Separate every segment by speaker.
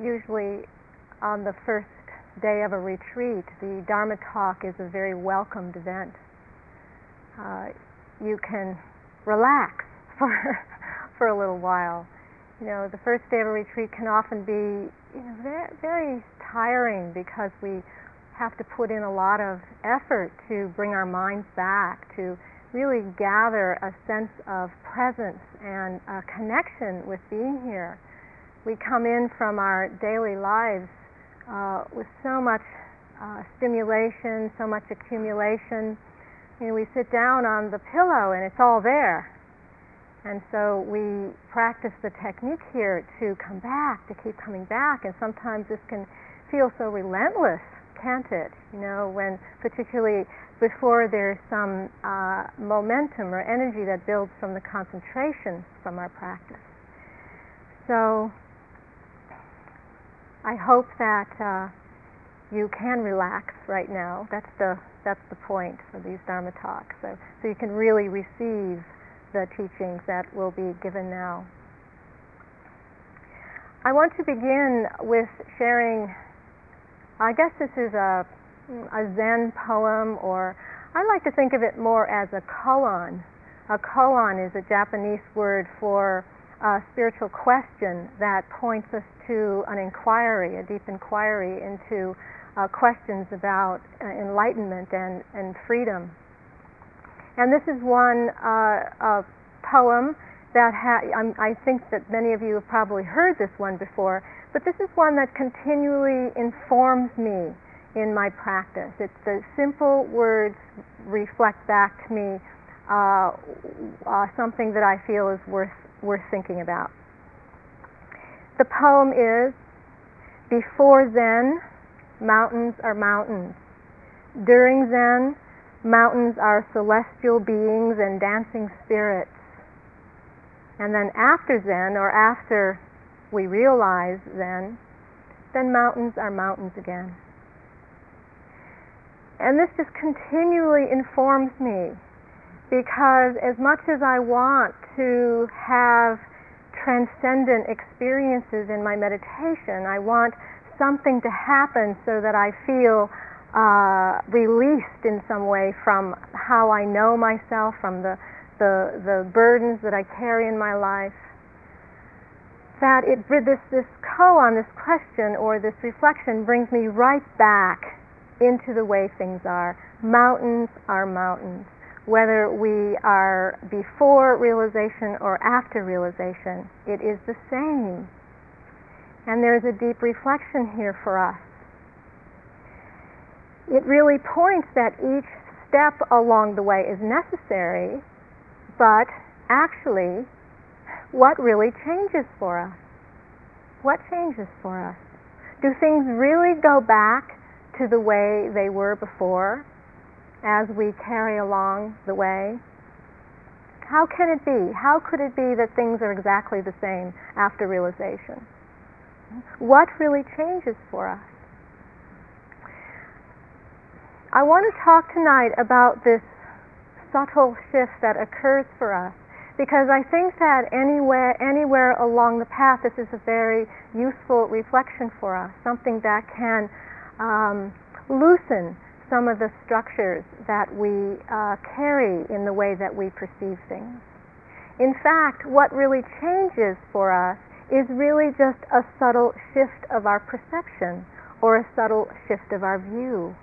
Speaker 1: usually on the first day of a retreat, the Dharma talk is a very welcomed event. Uh, you can relax for for a little while. You know, the first day of a retreat can often be you know very, very tiring because we have to put in a lot of effort to bring our minds back to really gather a sense of presence and a connection with being here. We come in from our daily lives uh, with so much uh, stimulation, so much accumulation. You know, we sit down on the pillow and it's all there. And so we practice the technique here to come back, to keep coming back. And sometimes this can feel so relentless, can't it? You know, when particularly before there's some uh, momentum or energy that builds from the concentration from our practice. So I hope that uh, you can relax right now. That's the that's the point for these Dharma talks. So, so you can really receive the teachings that will be given now. I want to begin with sharing. I guess this is a a Zen poem, or I like to think of it more as a koan. A koan is a Japanese word for a spiritual question that points us to an inquiry, a deep inquiry into uh, questions about uh, enlightenment and, and freedom. And this is one uh, poem that ha- I think that many of you have probably heard this one before, but this is one that continually informs me in my practice. It's the simple words reflect back to me uh, uh, something that I feel is worth worth thinking about. The poem is Before Zen, mountains are mountains. During Zen, mountains are celestial beings and dancing spirits. And then after Zen, or after we realize Zen, then mountains are mountains again. And this just continually informs me because as much as I want to have transcendent experiences in my meditation, I want something to happen so that I feel uh, released in some way from how I know myself, from the, the, the burdens that I carry in my life. That it this this koan this question or this reflection brings me right back into the way things are. Mountains are mountains. Whether we are before realization or after realization, it is the same. And there's a deep reflection here for us. It really points that each step along the way is necessary, but actually, what really changes for us? What changes for us? Do things really go back to the way they were before as we carry along the way? How can it be? How could it be that things are exactly the same after realization? What really changes for us? I want to talk tonight about this subtle shift that occurs for us because I think that anywhere, anywhere along the path, this is a very useful reflection for us, something that can um, loosen some of the structures that we uh, carry in the way that we perceive things. In fact, what really changes for us is really just a subtle shift of our perception or a subtle shift of our view.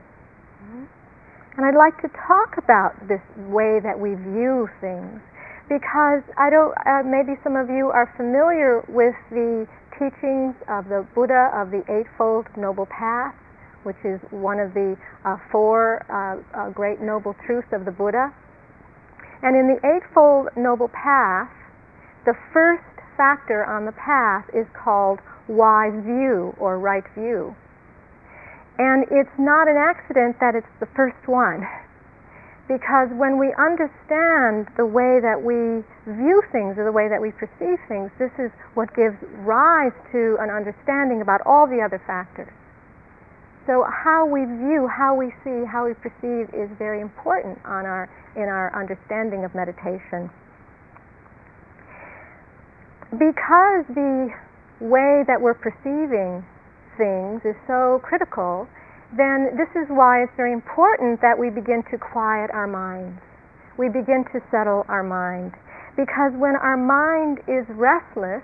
Speaker 1: And I'd like to talk about this way that we view things because I don't. Uh, maybe some of you are familiar with the teachings of the Buddha of the Eightfold Noble Path, which is one of the uh, four uh, uh, great noble truths of the Buddha. And in the Eightfold Noble Path, the first factor on the path is called wise view or right view. And it's not an accident that it's the first one. Because when we understand the way that we view things or the way that we perceive things, this is what gives rise to an understanding about all the other factors. So how we view, how we see, how we perceive is very important on our, in our understanding of meditation. Because the way that we're perceiving things is so critical, then this is why it's very important that we begin to quiet our minds. We begin to settle our mind. Because when our mind is restless,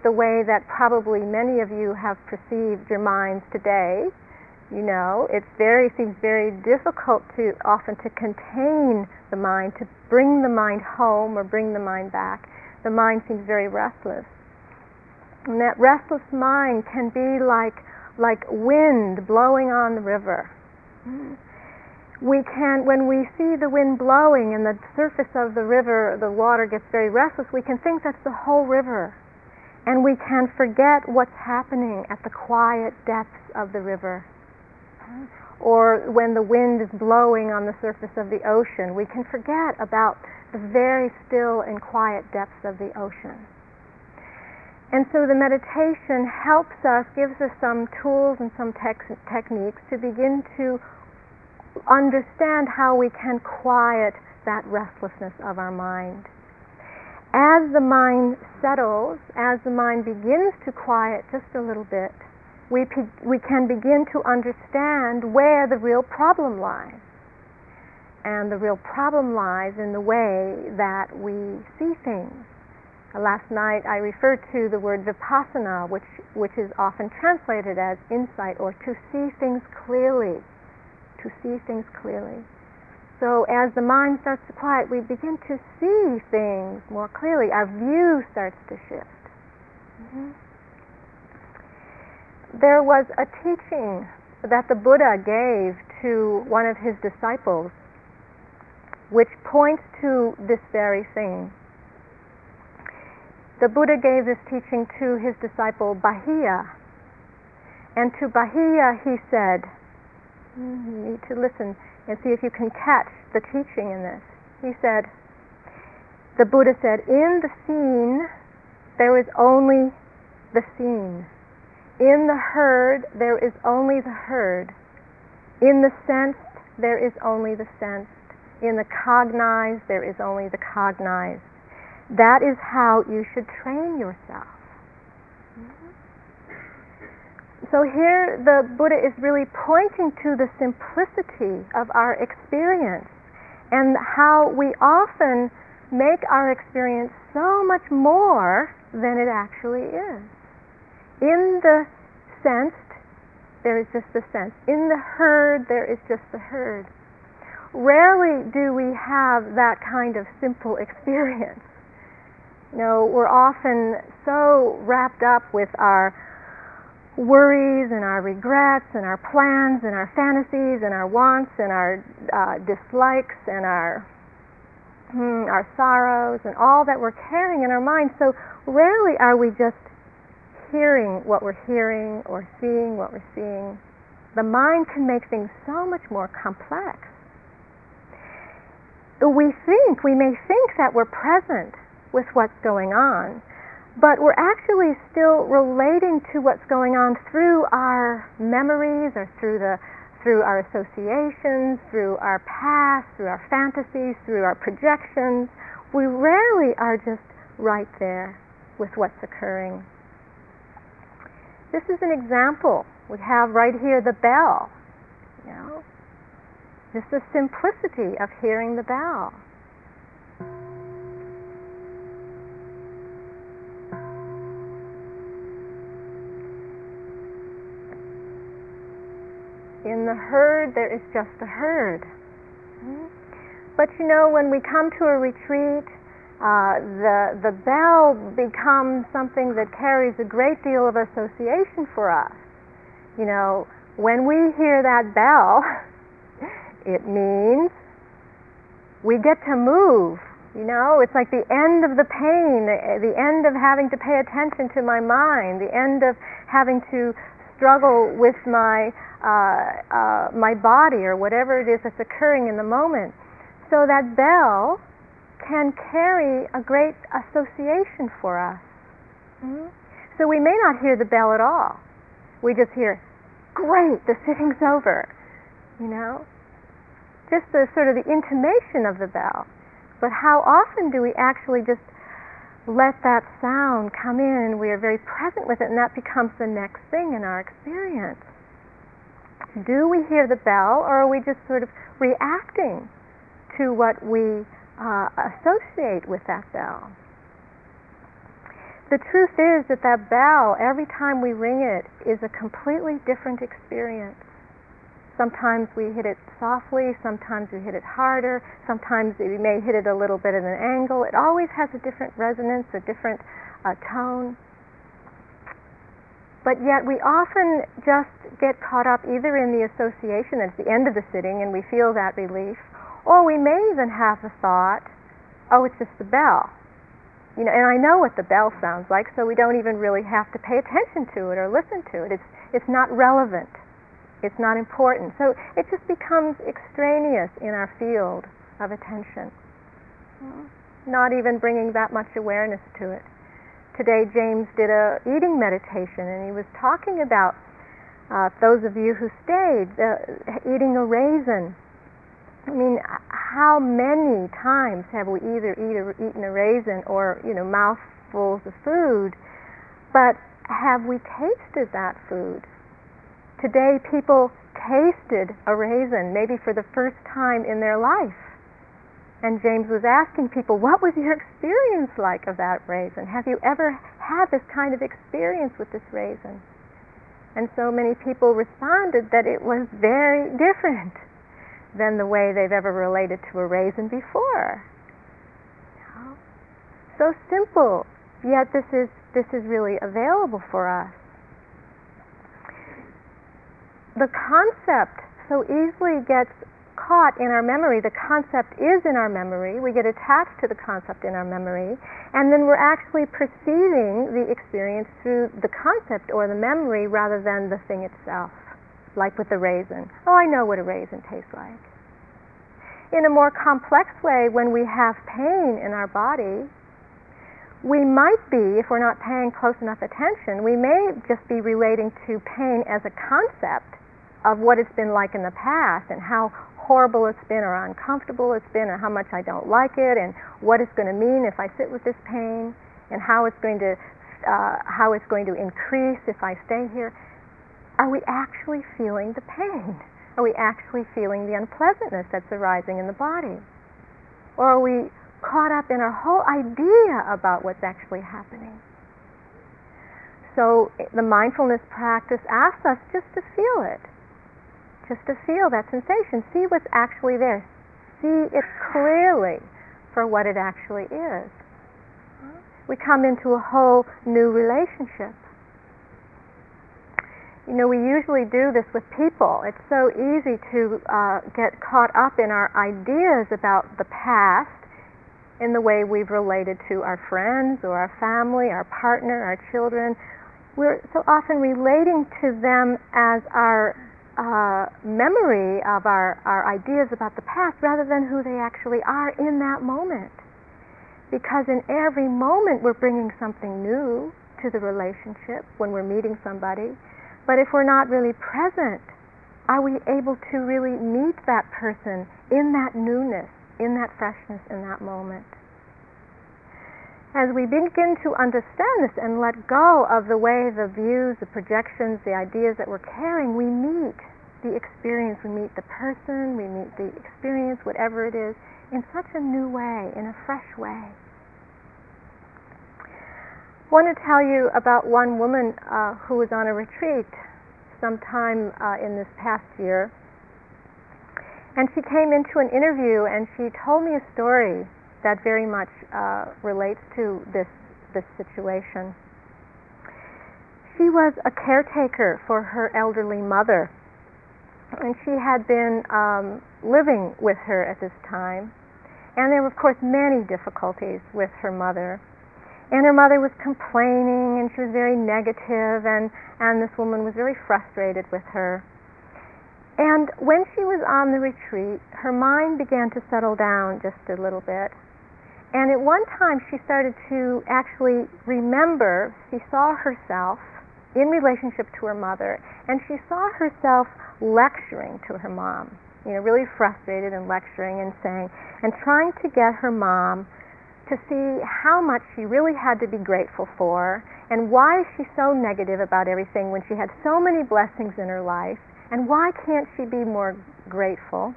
Speaker 1: the way that probably many of you have perceived your minds today, you know, it's very seems very difficult to often to contain the mind, to bring the mind home or bring the mind back. The mind seems very restless. And that restless mind can be like like wind blowing on the river. We can, when we see the wind blowing and the surface of the river, the water gets very restless, we can think that's the whole river. And we can forget what's happening at the quiet depths of the river. Or when the wind is blowing on the surface of the ocean, we can forget about the very still and quiet depths of the ocean. And so the meditation helps us, gives us some tools and some techniques to begin to understand how we can quiet that restlessness of our mind. As the mind settles, as the mind begins to quiet just a little bit, we, we can begin to understand where the real problem lies. And the real problem lies in the way that we see things Last night I referred to the word vipassana, which, which is often translated as insight or to see things clearly. To see things clearly. So as the mind starts to quiet, we begin to see things more clearly. Our view starts to shift. Mm-hmm. There was a teaching that the Buddha gave to one of his disciples, which points to this very thing the Buddha gave this teaching to his disciple Bahiya. And to Bahiya he said, hmm, you need to listen and see if you can catch the teaching in this. He said, the Buddha said, in the seen, there is only the seen. In the heard there is only the heard. In the sensed there is only the sensed. In the cognized there is only the cognized. That is how you should train yourself. So here the Buddha is really pointing to the simplicity of our experience and how we often make our experience so much more than it actually is. In the sensed, there is just the sense. In the heard, there is just the heard. Rarely do we have that kind of simple experience. You know, we're often so wrapped up with our worries and our regrets and our plans and our fantasies and our wants and our uh, dislikes and our hmm, our sorrows and all that we're carrying in our mind. So rarely are we just hearing what we're hearing or seeing what we're seeing. The mind can make things so much more complex. We think, we may think that we're present with what's going on. But we're actually still relating to what's going on through our memories or through the through our associations, through our past, through our fantasies, through our projections. We rarely are just right there with what's occurring. This is an example. We have right here the bell. You know, just the simplicity of hearing the bell. In the heard, there is just the heard. Hmm? But you know, when we come to a retreat, uh, the the bell becomes something that carries a great deal of association for us. You know, when we hear that bell, it means we get to move. You know, it's like the end of the pain, the, end of having to pay attention to my mind, the end of having to struggle with my uh, uh, my body or whatever it is that's occurring in the moment. So that bell can carry a great association for us. Mm-hmm. So we may not hear the bell at all. We just hear, great, the sitting's over. You know? Just the sort of the intimation of the bell. But how often do we actually just let that sound come in, we are very present with it, and that becomes the next thing in our experience. Do we hear the bell, or are we just sort of reacting to what we uh, associate with that bell? The truth is that that bell, every time we ring it, is a completely different experience. Sometimes we hit it softly, sometimes we hit it harder, sometimes we may hit it a little bit at an angle. It always has a different resonance, a different uh, tone. But yet we often just get caught up either in the association at the end of the sitting and we feel that relief, or we may even have the thought, oh, it's just the bell. You know, and I know what the bell sounds like, so we don't even really have to pay attention to it or listen to it. It's, it's not relevant. It's not important. So it just becomes extraneous in our field of attention. Not even bringing that much awareness to it. Today James did a eating meditation and he was talking about uh, those of you who stayed uh, eating a raisin. I mean, how many times have we either a, eaten a raisin or you know mouthfuls of food, but have we tasted that food? Today, people tasted a raisin, maybe for the first time in their life. And James was asking people, What was your experience like of that raisin? Have you ever had this kind of experience with this raisin? And so many people responded that it was very different than the way they've ever related to a raisin before. So simple, yet this is, this is really available for us the concept so easily gets caught in our memory. The concept is in our memory. We get attached to the concept in our memory, and then we're actually perceiving the experience through the concept or the memory rather than the thing itself, like with the raisin. Oh, I know what a raisin tastes like. In a more complex way, when we have pain in our body, we might be, if we're not paying close enough attention, we may just be relating to pain as a concept of what it's been like in the past and how horrible it's been or uncomfortable it's been or how much I don't like it and what it's going to mean if I sit with this pain and how it's going to uh, how it's going to increase if I stay here. Are we actually feeling the pain? Are we actually feeling the unpleasantness that's arising in the body? Or are we caught up in our whole idea about what's actually happening? So the mindfulness practice asks us just to feel it just to feel that sensation. See what's actually there. See it clearly for what it actually is. We come into a whole new relationship. You know, we usually do this with people. It's so easy to uh, get caught up in our ideas about the past in the way we've related to our friends or our family, our partner, our children. We're so often relating to them as our uh, memory of our, our ideas about the past rather than who they actually are in that moment. Because in every moment we're bringing something new to the relationship when we're meeting somebody. But if we're not really present, are we able to really meet that person in that newness, in that freshness, in that moment? as we begin to understand this and let go of the way the views, the projections, the ideas that we're carrying, we meet the experience, we meet the person, we meet the experience, whatever it is, in such a new way, in a fresh way. Want to tell you about one woman uh, who was on a retreat sometime uh, in this past year. And she came into an interview and she told me a story that very much uh, relates to this this situation. She was a caretaker for her elderly mother, and she had been um, living with her at this time. And there were, of course, many difficulties with her mother. And her mother was complaining, and she was very negative, and, and this woman was very frustrated with her. And when she was on the retreat, her mind began to settle down just a little bit, and at one time, she started to actually remember, she saw herself in relationship to her mother, and she saw herself lecturing to her mom, you know, really frustrated and lecturing and saying, and trying to get her mom to see how much she really had to be grateful for and why she's so negative about everything when she had so many blessings in her life and why can't she be more grateful?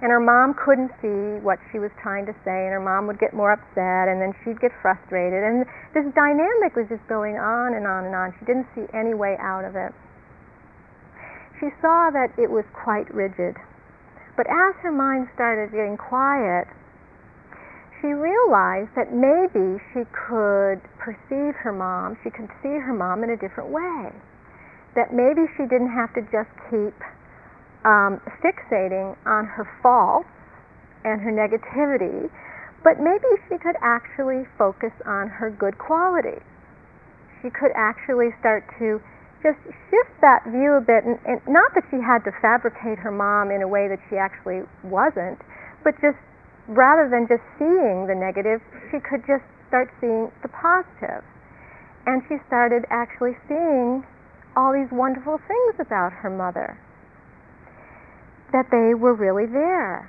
Speaker 1: And her mom couldn't see what she was trying to say and her mom would get more upset and then she'd get frustrated and this dynamic was just going on and on and on. She didn't see any way out of it. She saw that it was quite rigid. But as her mind started getting quiet she realized that maybe she could perceive her mom, she could see her mom in a different way. That maybe she didn't have to just keep um, fixating on her faults and her negativity, but maybe she could actually focus on her good qualities. She could actually start to just shift that view a bit, and, and not that she had to fabricate her mom in a way that she actually wasn't, but just rather than just seeing the negative, she could just start seeing the positive. And she started actually seeing all these wonderful things about her mother, that they were really there.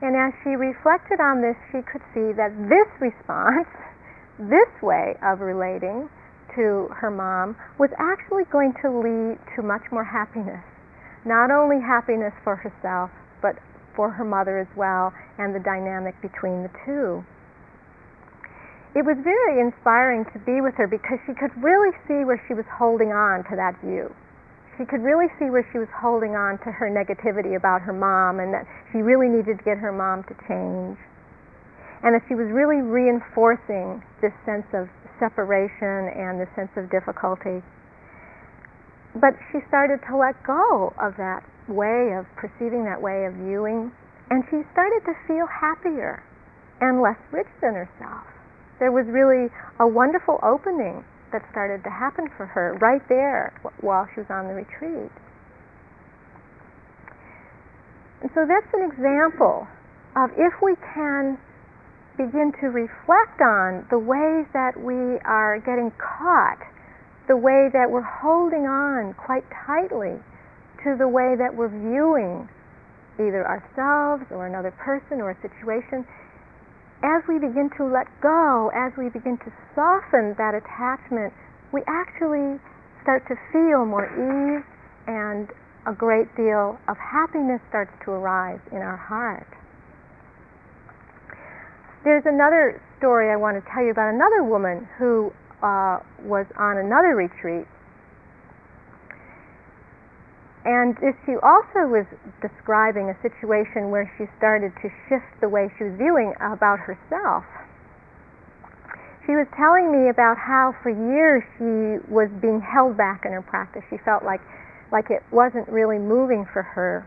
Speaker 1: And as she reflected on this, she could see that this response, this way of relating to her mom, was actually going to lead to much more happiness. Not only happiness for herself, but for her mother as well and the dynamic between the two. It was very inspiring to be with her because she could really see where she was holding on to that view. She could really see where she was holding on to her negativity about her mom and that she really needed to get her mom to change. And that she was really reinforcing this sense of separation and the sense of difficulty. But she started to let go of that way of perceiving that way of viewing, and she started to feel happier and less rich than herself. There was really a wonderful opening that started to happen for her right there while she was on the retreat. And so that's an example of if we can begin to reflect on the ways that we are getting caught, the way that we're holding on quite tightly to the way that we're viewing either ourselves or another person or a situation, as we begin to let go, as we begin to soften that attachment, we actually start to feel more ease and a great deal of happiness starts to arise in our heart. There's another story I want to tell you about another woman who uh, was on another retreat and she also was describing a situation where she started to shift the way she was viewing about herself. She was telling me about how for years she was being held back in her practice. She felt like like it wasn't really moving for her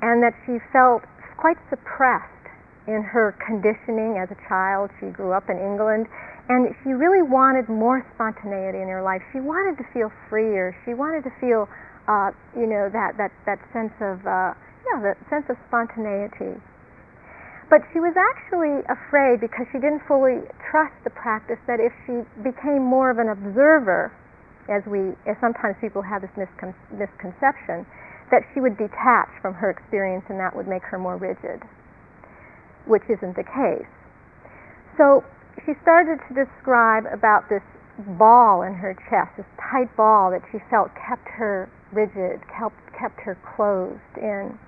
Speaker 1: and that she felt quite suppressed in her conditioning as a child. She grew up in England and she really wanted more spontaneity in her life. She wanted to feel freer. She wanted to feel uh, you know, that, that, that sense of, uh, yeah, the sense of spontaneity. But she was actually afraid because she didn't fully trust the practice that if she became more of an observer, as we, as sometimes people have this miscon- misconception, that she would detach from her experience and that would make her more rigid, which isn't the case. So she started to describe about this ball in her chest, this tight ball that she felt kept her rigid, kept, kept her closed in.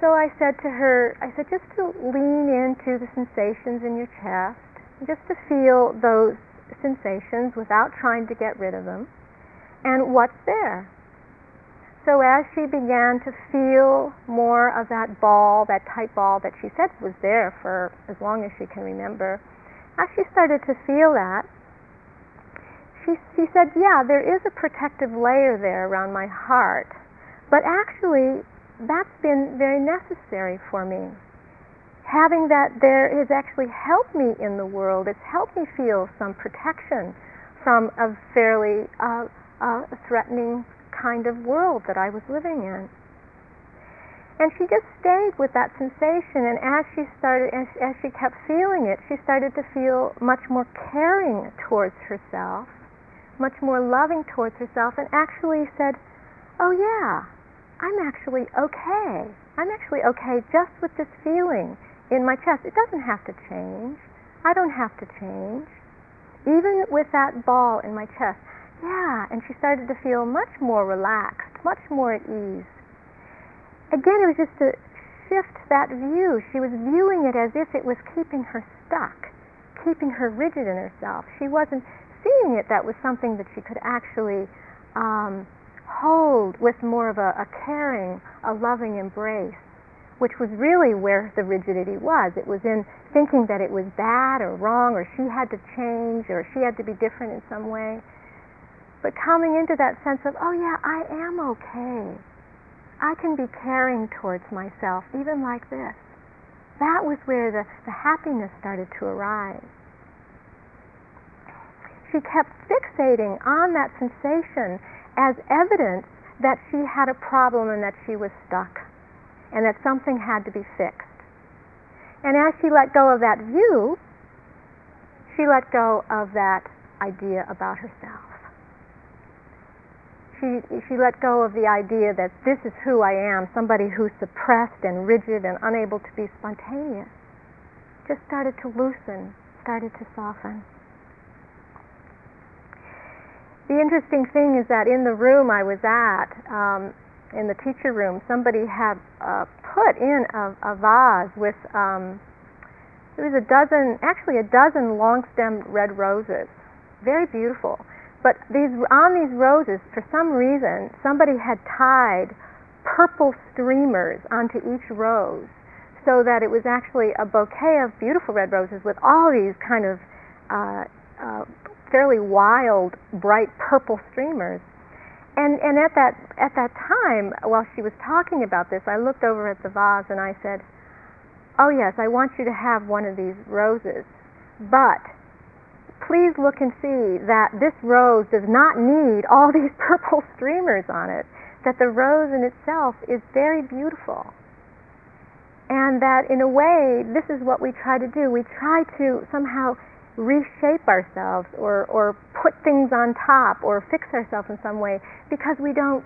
Speaker 1: So I said to her, I said, just to lean into the sensations in your chest, just to feel those sensations without trying to get rid of them, and what's there. So as she began to feel more of that ball, that tight ball that she said was there for as long as she can remember, as she started to feel that, she, she said, yeah, there is a protective layer there around my heart, but actually that's been very necessary for me. Having that there has actually helped me in the world. It's helped me feel some protection from a fairly uh, uh, threatening kind of world that I was living in. And she just stayed with that sensation, and as she started, as, as she kept feeling it, she started to feel much more caring towards herself much more loving towards herself and actually said, Oh, yeah, I'm actually okay. I'm actually okay just with this feeling. in my chest. It doesn't have to change. I don't have to change. Even with that ball in my chest, yeah, and she started to feel much more relaxed, much more at ease. Again, it was just to shift that view. She was viewing it as if it was keeping her stuck, keeping her rigid in herself. She wasn't seeing it that was something that she could actually um, hold with more of a, a caring, a loving embrace which was really where the rigidity was. It was in thinking that it was bad or wrong or she had to change or she had to be different in some way. But coming into that sense of, oh yeah, I am okay. I can be caring towards myself even like this. That was where the, the happiness started to arise. She kept fixating on that sensation as evidence that she had a problem and that she was stuck and that something had to be fixed. And as she let go of that view, she let go of that idea about herself. She, she let go of the idea that this is who I am, somebody who's suppressed and rigid and unable to be spontaneous. Just started to loosen, started to soften. The interesting thing is that in the room I was at, um, in the teacher room, somebody had uh, put in a, a vase with um, there was a dozen, actually a dozen long-stemmed red roses, very beautiful. But these on these roses, for some reason, somebody had tied purple streamers onto each rose, so that it was actually a bouquet of beautiful red roses with all these kind of uh, uh, fairly wild, bright purple streamers. And and at that at that time, while she was talking about this, I looked over at the vase and I said, "Oh yes, I want you to have one of these roses, but please look and see that this rose does not need all these purple streamers on it. That the rose in itself is very beautiful." And that in a way, this is what we try to do. We try to somehow reshape ourselves or, or put things on top or fix ourselves in some way because we don't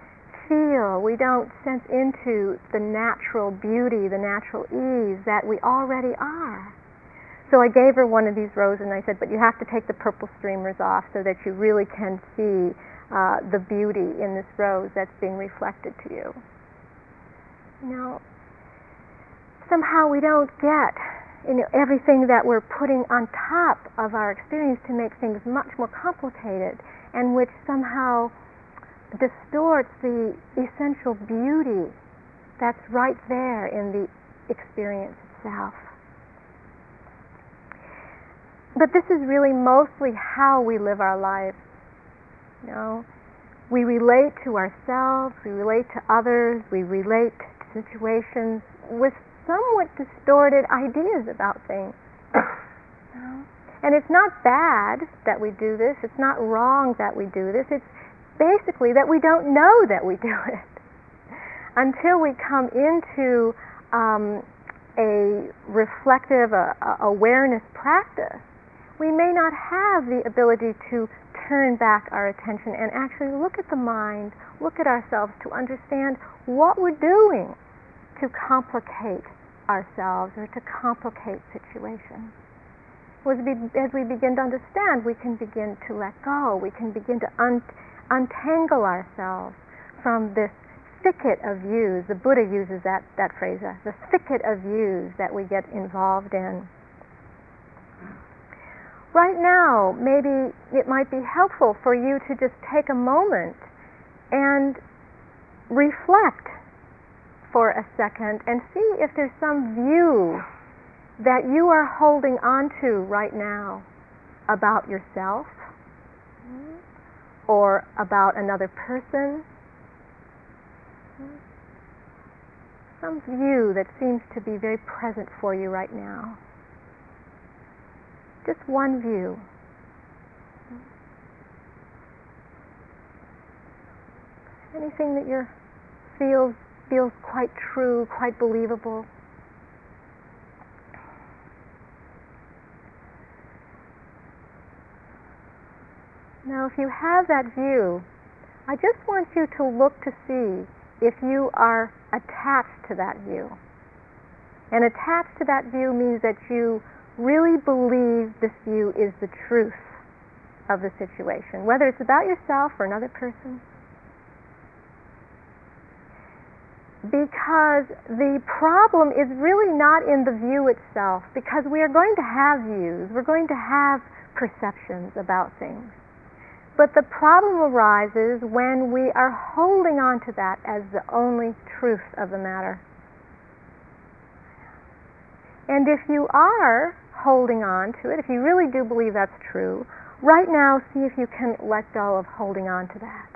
Speaker 1: feel, we don't sense into the natural beauty, the natural ease that we already are. So I gave her one of these roses and I said, but you have to take the purple streamers off so that you really can see uh, the beauty in this rose that's being reflected to you. Now, somehow we don't get you know, everything that we're putting on top of our experience to make things much more complicated and which somehow distorts the essential beauty that's right there in the experience itself. But this is really mostly how we live our lives. You know, we relate to ourselves, we relate to others, we relate to situations with somewhat distorted ideas about things. And it's not bad that we do this, it's not wrong that we do this, it's basically that we don't know that we do it. Until we come into um, a reflective uh, awareness practice, we may not have the ability to turn back our attention and actually look at the mind, look at ourselves to understand what we're doing to complicate ourselves or to complicate situations. As we begin to understand, we can begin to let go. We can begin to un- untangle ourselves from this thicket of views. The Buddha uses that, that phrase, uh, the thicket of views that we get involved in. Right now, maybe it might be helpful for you to just take a moment and reflect for a second and see if there's some view that you are holding on to right now about yourself or about another person. Some view that seems to be very present for you right now. Just one view. Anything that you feels feels quite true, quite believable. Now, if you have that view, I just want you to look to see if you are attached to that view. And attached to that view means that you really believe this view is the truth of the situation, whether it's about yourself or another person. Because the problem is really not in the view itself, because we are going to have views, we're going to have perceptions about things. But the problem arises when we are holding on to that as the only truth of the matter. And if you are holding on to it, if you really do believe that's true, right now see if you can let go of holding on to that.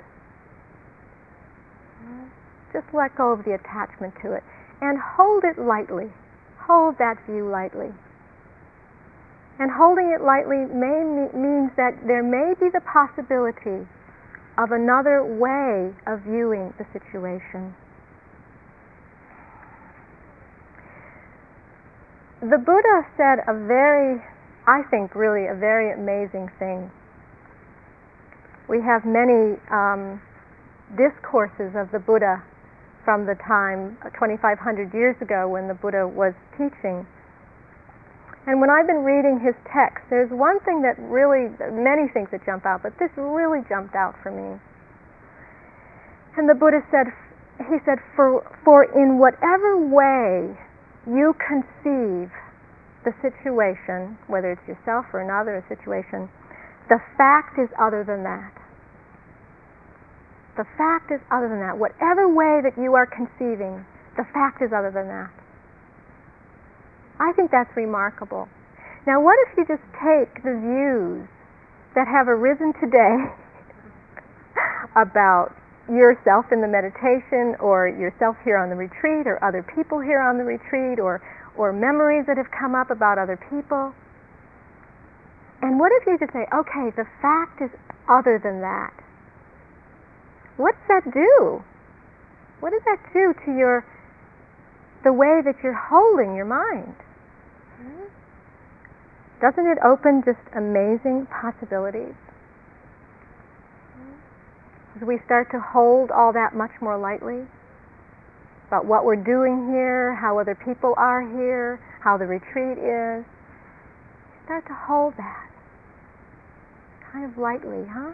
Speaker 1: Just let go of the attachment to it and hold it lightly. Hold that view lightly. And holding it lightly may means that there may be the possibility of another way of viewing the situation. The Buddha said a very, I think, really a very amazing thing. We have many um, discourses of the Buddha from the time 2,500 years ago when the Buddha was teaching and when I've been reading his text, there's one thing that really, many things that jump out, but this really jumped out for me. And the Buddha said, he said, for, for in whatever way you conceive the situation, whether it's yourself or another situation, the fact is other than that. The fact is other than that. Whatever way that you are conceiving, the fact is other than that. I think that's remarkable. Now, what if you just take the views that have arisen today about yourself in the meditation, or yourself here on the retreat, or other people here on the retreat, or, or memories that have come up about other people? And what if you just say, okay, the fact is other than that? What does that do? What does that do to your the way that you're holding your mind. Doesn't it open just amazing possibilities? As we start to hold all that much more lightly about what we're doing here, how other people are here, how the retreat is, start to hold that kind of lightly, huh?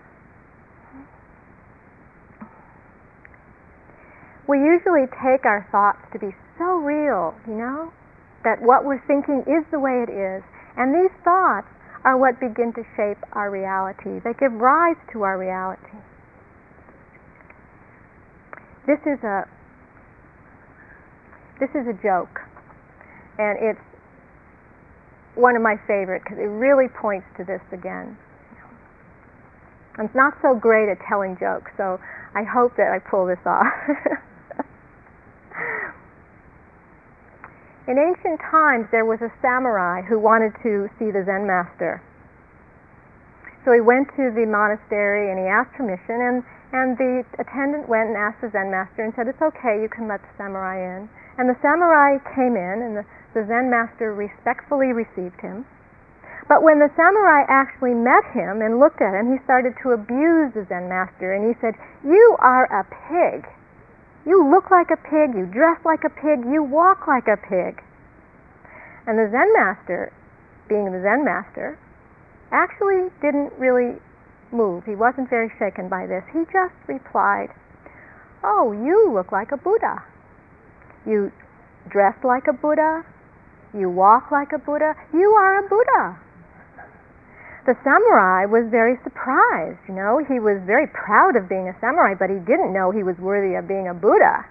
Speaker 1: We usually take our thoughts to be so real, you know, that what we're thinking is the way it is. And these thoughts are what begin to shape our reality. They give rise to our reality. This is a this is a joke, and it's one of my favorite because it really points to this again. I'm not so great at telling jokes, so I hope that I pull this off. In ancient times, there was a samurai who wanted to see the Zen master. So he went to the monastery and he asked permission, and, and the attendant went and asked the Zen master and said, It's okay, you can let the samurai in. And the samurai came in, and the, the Zen master respectfully received him. But when the samurai actually met him and looked at him, he started to abuse the Zen master, and he said, You are a pig. You look like a pig, you dress like a pig, you walk like a pig. And the Zen master, being the Zen master, actually didn't really move. He wasn't very shaken by this. He just replied, Oh, you look like a Buddha. You dress like a Buddha. You walk like a Buddha. You are a Buddha the samurai was very surprised. You know, he was very proud of being a samurai, but he didn't know he was worthy of being a Buddha.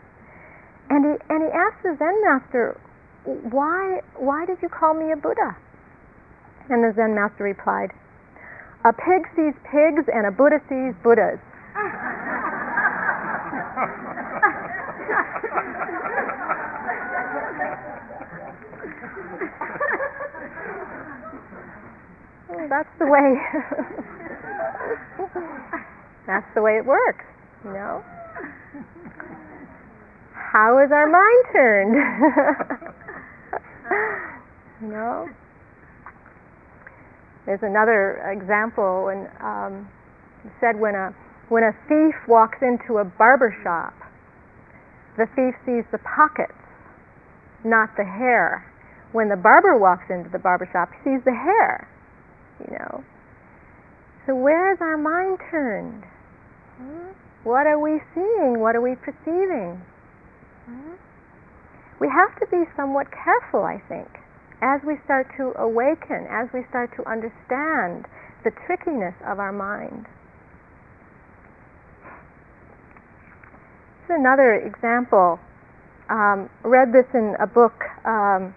Speaker 1: And he and he asked the Zen master, "Why why did you call me a Buddha?" And the Zen master replied, "A pig sees pigs, and a Buddha sees Buddhas." that's the way that's the way it works, you know. How is our mind turned? you know. There's another example when um, said when a when a thief walks into a barber shop, the thief sees the pockets not the hair. When the barber walks into the barber shop, he sees the hair, you know. So where is our mind turned? Hmm? What are we seeing? What are we perceiving? Hmm? We have to be somewhat careful, I think, as we start to awaken, as we start to understand the trickiness of our mind. This is another example. Um, read this in a book. Um,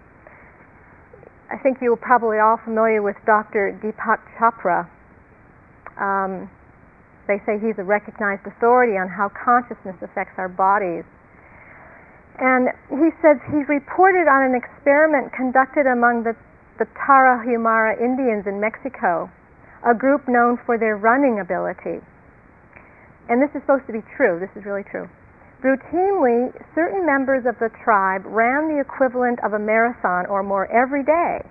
Speaker 1: I think you're probably all familiar with Dr. Deepak Chopra. Um, they say he's a recognized authority on how consciousness affects our bodies. And he says he reported on an experiment conducted among the, the Tarahumara Indians in Mexico, a group known for their running ability. And this is supposed to be true, this is really true. Routinely, certain members of the tribe ran the equivalent of a marathon or more every day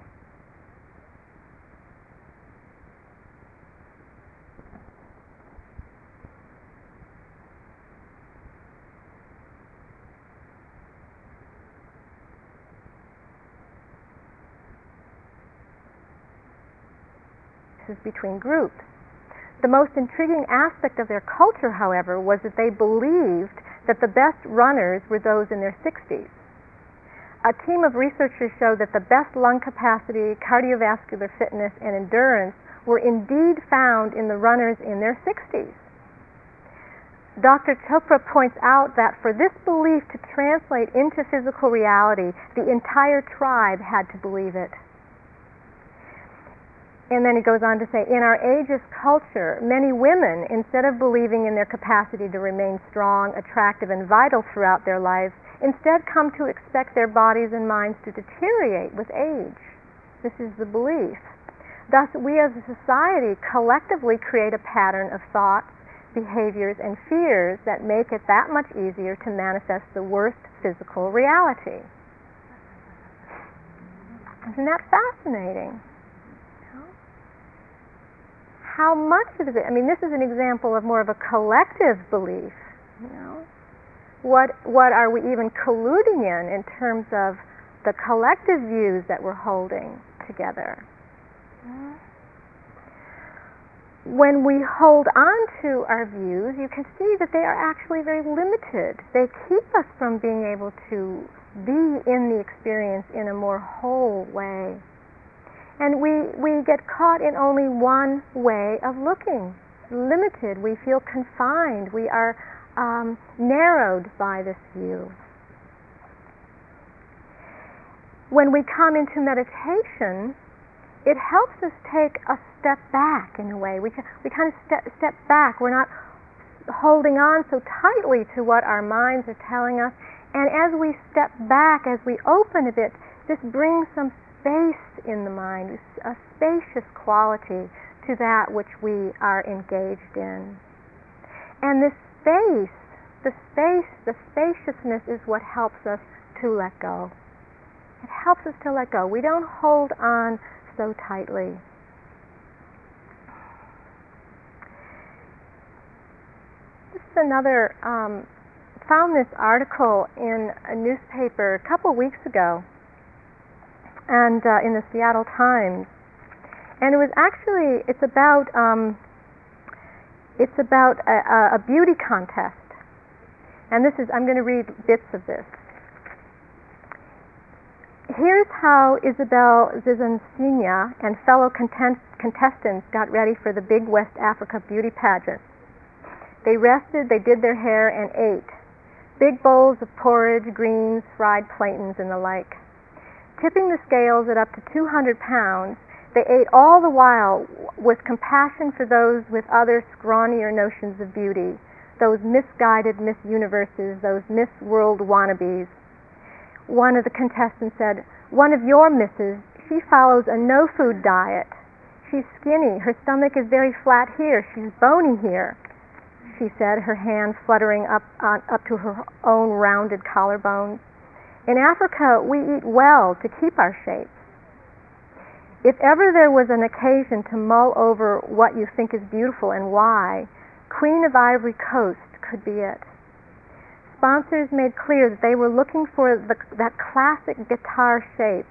Speaker 1: between groups. The most intriguing aspect of their culture, however, was that they believed that the best runners were those in their 60s. A team of researchers showed that the best lung capacity, cardiovascular fitness, and endurance were indeed found in the runners in their 60s. Dr. Chopra points out that for this belief to translate into physical reality, the entire tribe had to believe it. And then he goes on to say, in our ageist culture, many women, instead of believing in their capacity to remain strong, attractive, and vital throughout their lives, instead come to expect their bodies and minds to deteriorate with age. This is the belief. Thus, we as a society collectively create a pattern of thoughts, behaviors, and fears that make it that much easier to manifest the worst physical reality. Isn't that fascinating? How much of it? I mean, this is an example of more of a collective belief. You know, what what are we even colluding in in terms of the collective views that we're holding together? When we hold on to our views, you can see that they are actually very limited. They keep us from being able to be in the experience in a more whole way and we, we get caught in only one way of looking, limited. We feel confined. We are um, narrowed by this view. When we come into meditation, it helps us take a step back in a way. We, we kind of step, step back. We're not holding on so tightly to what our minds are telling us. And as we step back, as we open a bit, this brings some space in the mind, a spacious quality to that which we are engaged in. And this space, the space, the spaciousness is what helps us to let go. It helps us to let go. We don't hold on so tightly. This is another, um, found this article in a newspaper a couple weeks ago and uh, in the Seattle Times, and it was actually it's about um, it's about a, a beauty contest, and this is I'm going to read bits of this. Here's how Isabel Zizoncina and fellow contestants got ready for the big West Africa beauty pageant. They rested, they did their hair, and ate. Big bowls of porridge, greens, fried plantains, and the like. Tipping the scales at up to 200 pounds, they ate all the while with compassion for those with other scrawnier notions of beauty, those misguided Miss Universes, those Miss World wannabes. One of the contestants said, One of your misses, she follows a no food diet. She's skinny, her stomach is very flat here, she's bony here, she said, her hand fluttering up, on, up to her own rounded collarbones. In Africa, we eat well to keep our shape. If ever there was an occasion to mull over what you think is beautiful and why, Queen of Ivory Coast could be it. sponsors made clear that they were looking for the, that classic guitar shape,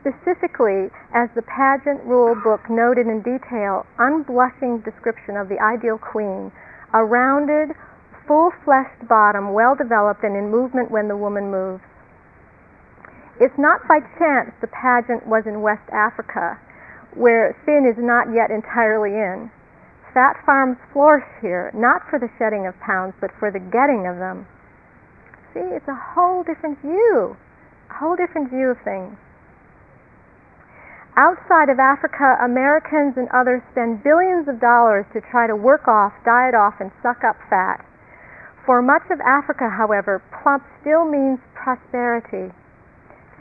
Speaker 1: specifically as the pageant rule book noted in detail, unblushing description of the ideal queen, a rounded, full-fleshed bottom, well developed and in movement when the woman moves. It's not by chance the pageant was in West Africa, where sin is not yet entirely in. Fat farms flourish here, not for the shedding of pounds, but for the getting of them. See, it's a whole different view, a whole different view of things. Outside of Africa, Americans and others spend billions of dollars to try to work off, diet off, and suck up fat. For much of Africa, however, plump still means prosperity.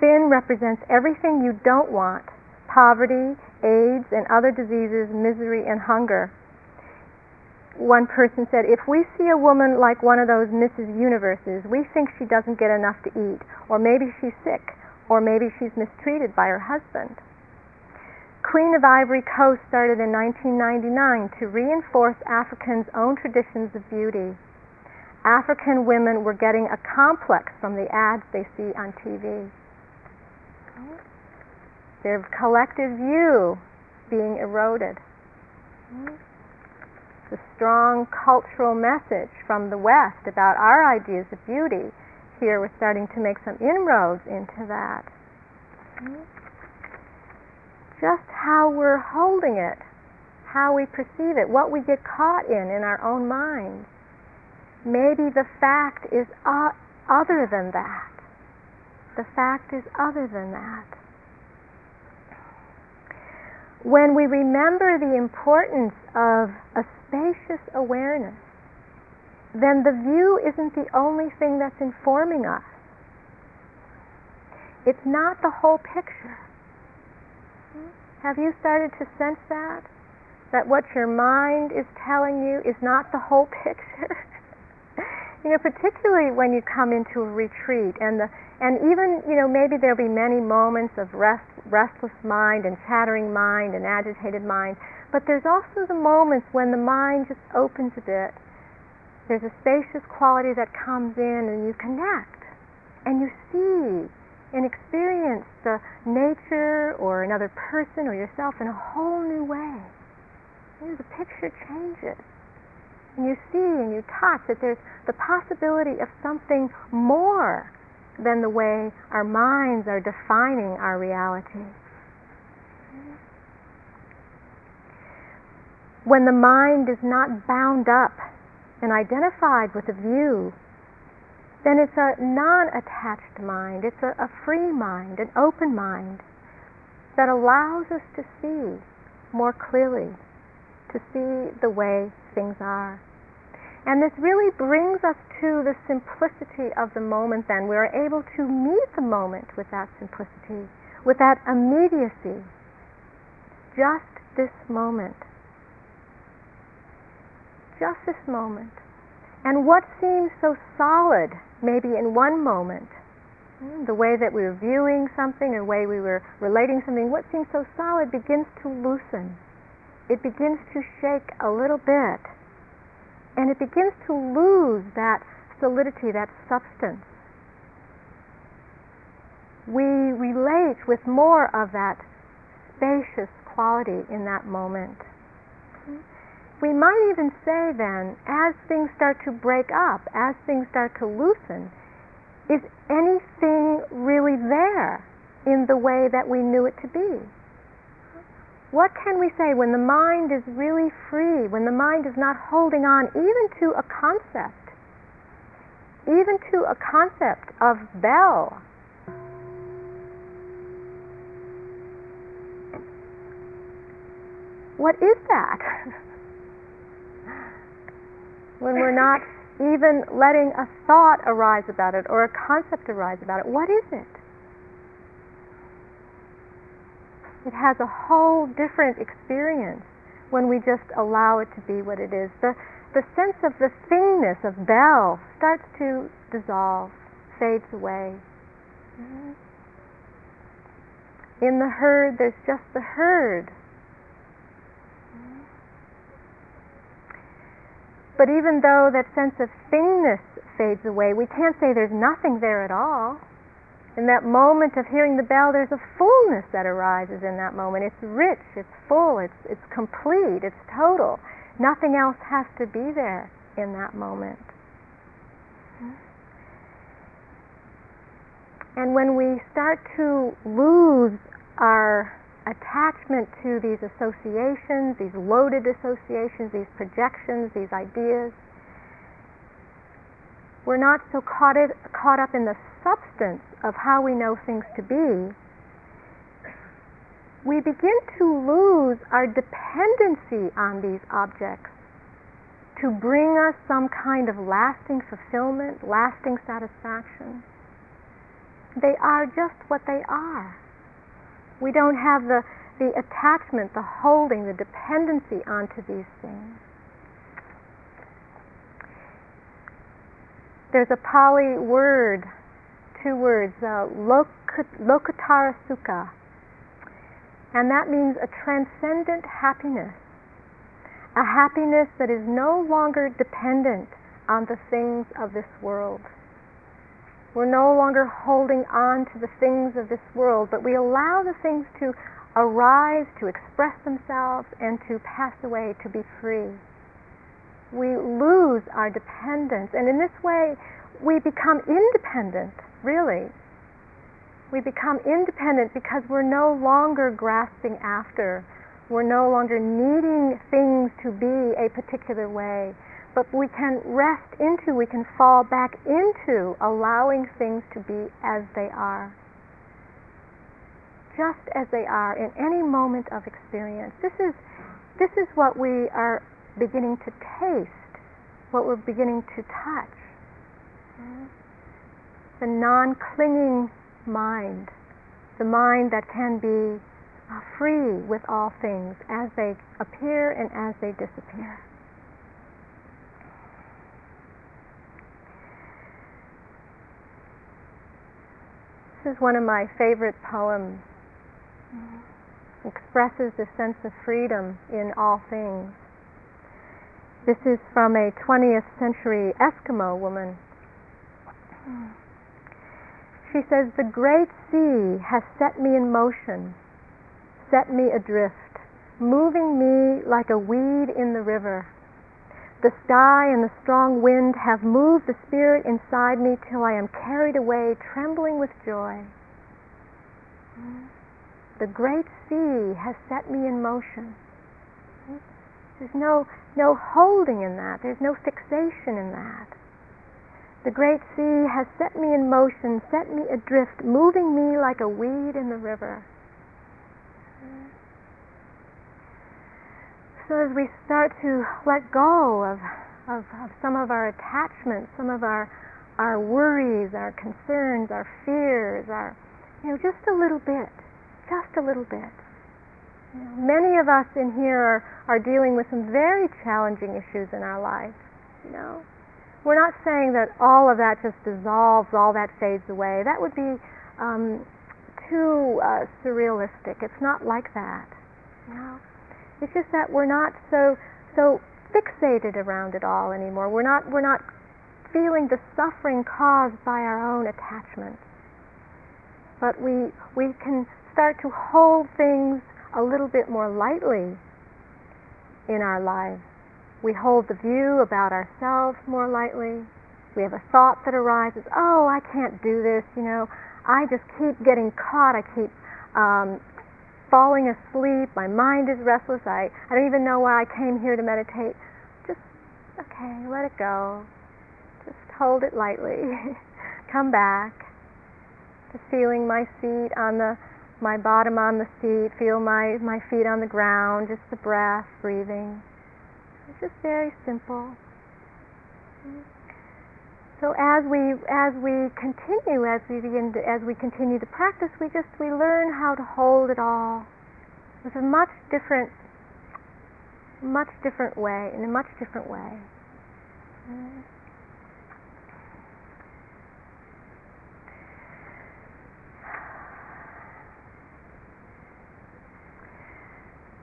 Speaker 1: Thin represents everything you don't want poverty, AIDS, and other diseases, misery, and hunger one person said, if we see a woman like one of those Mrs. Universes, we think she doesn't get enough to eat, or maybe she's sick, or maybe she's mistreated by her husband. Queen of Ivory Coast started in 1999 to reinforce Africans' own traditions of beauty. African women were getting a complex from the ads they see on TV. Their collective view being eroded the strong cultural message from the West about our ideas of beauty, here we're starting to make some inroads into that. Just how we're holding it, how we perceive it, what we get caught in in our own minds. Maybe the fact is other than that. The fact is other than that. When we remember the importance of a spacious awareness, then the view isn't the only thing that's informing us. It's not the whole picture. Have you started to sense that? That what your mind is telling you is not the whole picture? You know, particularly when you come into a retreat and the and even, you know, maybe there'll be many moments of rest, restless mind and chattering mind and agitated mind but there's also the moments when the mind just opens a bit. There's a spacious quality that comes in and you connect and you see and experience the nature or another person or yourself in a whole new way. You know, the picture changes. And you see and you touch that there's the possibility of something more than the way our minds are defining our reality. when the mind is not bound up and identified with a view, then it's a non-attached mind, it's a, a, free mind, an open mind that allows us to see more clearly, to see the way things are. And this really brings us to the simplicity of the moment then. We're able to meet the moment with that simplicity, with that immediacy. Just this moment just this moment. And what seems so solid, maybe in one moment, hmm, the way that we were viewing something, or the way we were relating something, what seems so solid begins to loosen. It begins to shake a little bit. And it begins to lose that solidity, that substance. We relate with more of that spacious quality in that moment we might even say then, as things start to break up, as things start to loosen, is anything really there in the way that we knew it to be? What can we say when the mind is really free, when the mind is not holding on even to a concept, even to a concept of bell? What is that? when we're not even letting a thought arise about it or a concept arise about it. What is it? It has a whole different experience when we just allow it to be what it is. The, the sense of the thingness of bell starts to dissolve, fades away. Mm-hmm. In the heard, there's just the heard mm-hmm. But even though that sense of thingness fades away. We can't say there's nothing there at all. In that moment of hearing the bell, there's a fullness that arises in that moment. It's rich, it's full, it's, it's complete, it's total. Nothing else has to be there in that moment. And when we start to lose our attachment to these associations, these loaded associations, these projections, these ideas, we're not so caught, it, caught up in the substance of how we know things to be, we begin to lose our dependency on these objects to bring us some kind of lasting fulfillment, lasting satisfaction. They are just what they are. We don't have the, the attachment, the holding, the dependency onto these things. There's a Pali word, two words, uh, lokuttara sukha, and that means a transcendent happiness, a happiness that is no longer dependent on the things of this world. We're no longer holding on to the things of this world, but we allow the things to arise, to express themselves, and to pass away, to be free. We lose our dependence, and in this way, we become independent, really. We become independent because we're no longer grasping after, we're no longer needing things to be a particular way but we can rest into, we can fall back into allowing things to be as they are. Just as they are in any moment of experience. This is, this is what we are beginning to taste, what we're beginning to touch. The non clinging mind, the mind that can be free with all things as they appear and as they disappear. This is one of my favorite poems. Expresses the sense of freedom in all things. This is from a 20th century Eskimo woman. She says, The great sea has set me in motion, set me adrift, moving me like a weed in the river. The sky and the strong wind have moved the spirit inside me till I am carried away, trembling with joy. The great sea has set me in motion. There's no, no holding in that, there's no fixation in that. The great sea has set me in motion, set me adrift, moving me like a weed in the river. So as we start to let go of, of, of some of our attachments, some of our, our worries, our concerns, our fears, our, you know, just a little bit, just a little bit. Many of us in here are, are dealing with some very challenging issues in our life. You know, we're not saying that all of that just dissolves, all that fades away. That would be um, too uh, surrealistic. It's not like that. You know, it's just that we're not so so fixated around it all anymore. We're not we're not feeling the suffering caused by our own attachments. But we we can start to hold things a little bit more lightly in our lives. We hold the view about ourselves more lightly. We have a thought that arises, oh, I can't do this, you know, I just keep getting caught, I keep um, falling asleep, my mind is restless, I, I don't even know why I came here to meditate. Just, okay, let it go. Just hold it lightly. Come back. Just feeling my feet on the, my bottom on the seat, feel my, my feet on the ground, just the breath, breathing. It's just very simple. So as we as we continue, as we begin to, as we continue to practice, we just we learn how to hold it all with a much different, much different way, in a much different way.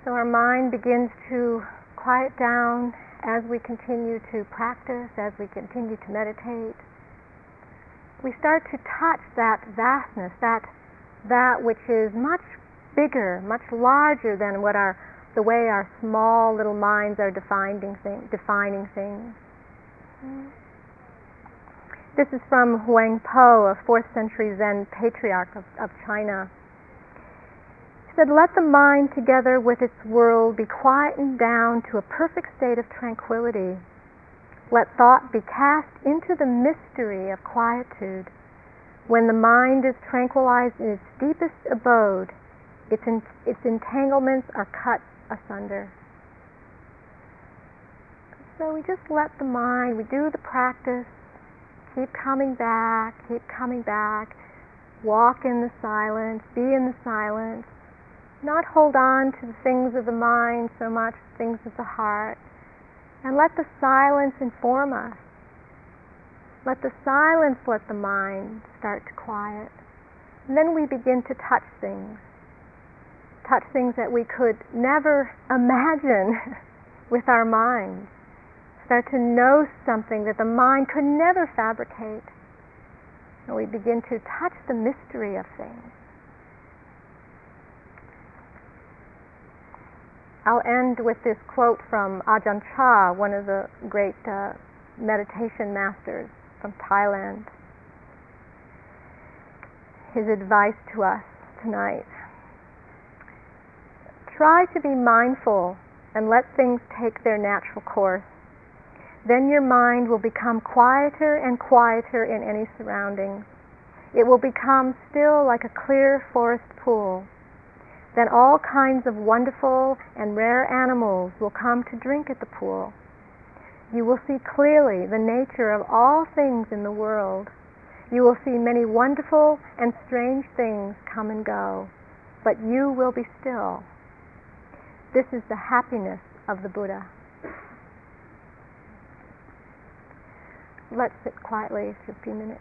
Speaker 1: So our mind begins to quiet down as we continue to practice, as we continue to meditate, we start to touch that vastness, that that which is much bigger, much larger than what our the way our small little minds are defining, thing, defining things. This is from Huang Po, a fourth century Zen patriarch of, of China. Said, Let the mind together with its world be quietened down to a perfect state of tranquility. Let thought be cast into the mystery of quietude. When the mind is tranquilized in its deepest abode, its, in, its entanglements are cut asunder. So we just let the mind, we do the practice, keep coming back, keep coming back, walk in the silence, be in the silence, not hold on to the things of the mind so much, things of the heart, and let the silence inform us. Let the silence let the mind start to quiet. And then we begin to touch things touch things that we could never imagine with our minds. Start to know something that the mind could never fabricate. And we begin to touch the mystery of things. I'll end with this quote from Ajahn Chah, one of the great uh, meditation masters from Thailand. His advice to us tonight. Try to be mindful and let things take their natural course. Then your mind will become quieter and quieter in any surroundings. It will become still like a clear forest pool. Then all kinds of wonderful and rare animals will come to drink at the pool. You will see clearly the nature of all things in the world. You will see many wonderful and strange things come and go, but you will be still. This is the happiness of the Buddha. Let's sit quietly for a few minutes.